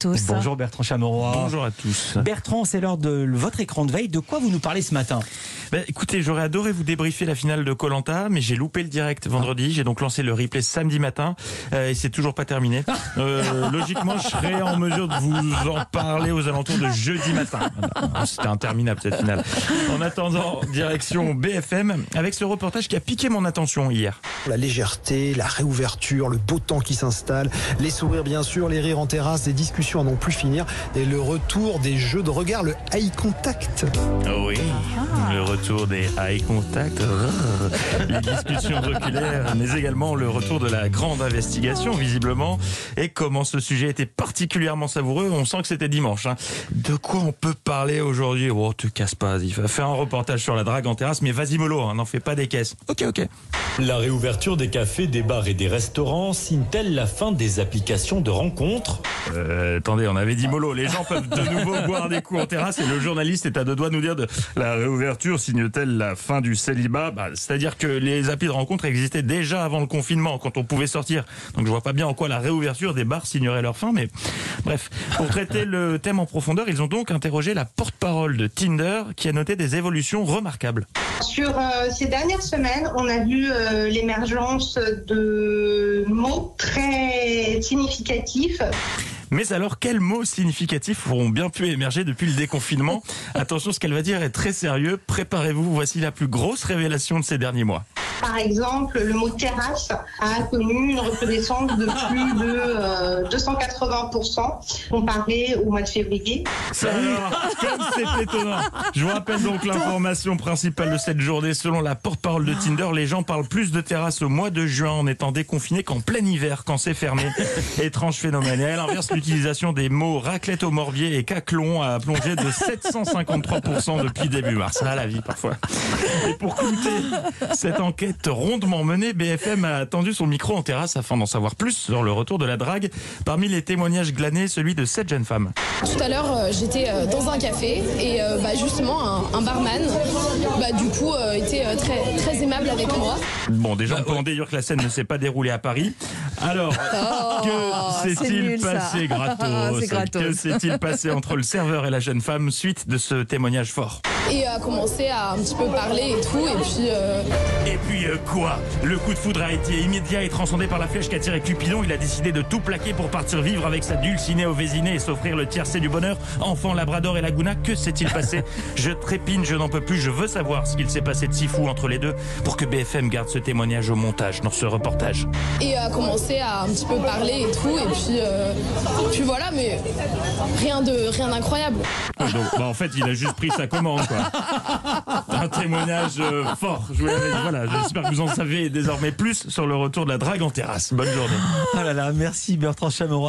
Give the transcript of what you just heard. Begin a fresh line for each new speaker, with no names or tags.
tous.
Bonjour Bertrand Chameroy.
Bonjour à tous.
Bertrand, c'est l'heure de votre écran de veille. De quoi vous nous parlez ce matin?
Ben, écoutez, j'aurais adoré vous débriefer la finale de Colanta, mais j'ai loupé le direct vendredi. J'ai donc lancé le replay samedi matin euh, et c'est toujours pas terminé. Euh, logiquement, je serai en mesure de vous en parler aux alentours de jeudi matin. C'était interminable cette finale. En attendant, direction BFM avec ce reportage qui a piqué mon attention hier.
La légèreté, la réouverture, le beau temps qui s'installe, les sourires bien sûr, les rires en terrasse, les discussions à n'en plus finir et le retour des jeux de regard, le eye contact.
Oh oui, le retour des eye contact, les discussions oculaires, mais également le retour de la grande investigation, visiblement. Et comment ce sujet était particulièrement savoureux, on sent que c'était dimanche. hein. De quoi on peut parler aujourd'hui? Oh, te casse pas, il va faire un reportage sur la drague en terrasse, mais vas-y mollo, hein, n'en fais pas des caisses. Ok, ok.
La réouverture des cafés, des bars et des restaurants signe-t-elle la fin des applications de rencontres?
Euh, attendez, on avait dit mollo, les gens peuvent de nouveau boire des coups en terrasse et le journaliste est à deux doigts de nous dire de la réouverture signe-t-elle la fin du célibat? Bah, C'est-à-dire que les applis de rencontre existaient déjà avant le confinement, quand on pouvait sortir. Donc je vois pas bien en quoi la réouverture des bars signerait leur fin, mais bref. Pour traiter le thème en profondeur, ils ont donc interrogé la porte-parole de Tinder qui a noté des évolutions remarquables.
Sur euh, ces dernières semaines, on a vu euh, l'émergence de mots très significatifs.
Mais alors, quels mots significatifs auront bien pu émerger depuis le déconfinement Attention, ce qu'elle va dire est très sérieux. Préparez-vous, voici la plus grosse révélation de ces derniers mois.
Par exemple, le mot terrasse a connu une recrudescence de plus de euh, 280% comparé au mois de février.
Ça alors, comme c'est étonnant. Je vous rappelle donc l'information principale de cette journée. Selon la porte-parole de Tinder, les gens parlent plus de terrasse au mois de juin en étant déconfinés qu'en plein hiver quand c'est fermé. Étrange phénomène. Et à l'inverse, l'utilisation des mots raclette au morbier et caclon a plongé de 753% depuis début mars. Ah, la vie parfois. Et pour clouter cette enquête rondement menée, BFM a attendu son micro en terrasse afin d'en savoir plus sur le retour de la drague. Parmi les témoignages glanés, celui de cette jeune femme.
Tout à l'heure, euh, j'étais euh, dans un café et euh, bah, justement un, un barman, bah, du coup, était très très aimable avec moi.
Bon, déjà, on peut en déduire que la scène ne s'est pas déroulée à Paris. Alors, que
Oh, c'est
s'est-il
nul, ça.
passé gratos
C'est gratos.
Que s'est-il passé entre le serveur et la jeune femme suite de ce témoignage fort?
Et a commencé à un petit peu parler et tout. Et puis, euh,
Et puis euh, quoi? Le coup de foudre a été immédiat et transcendé par la flèche qu'a tiré Cupidon. Il a décidé de tout plaquer pour partir vivre avec sa dulcinée au Vésiné et s'offrir le tiercé du bonheur. Enfant, Labrador et Laguna, que s'est-il passé? Je trépine, je n'en peux plus, je veux savoir ce qu'il s'est passé de si fou entre les deux pour que BFM garde ce témoignage au montage dans ce reportage.
et a commencé à un petit peu parler et tout. Et puis, euh, puis voilà, mais rien de rien d'incroyable.
Donc, bah, en fait, il a juste pris sa commande, quoi. Un témoignage euh, fort. Je voulais- voilà, j'espère que vous en savez désormais plus sur le retour de la drague en terrasse. Bonne journée.
Ah merci Bertrand Chameroy.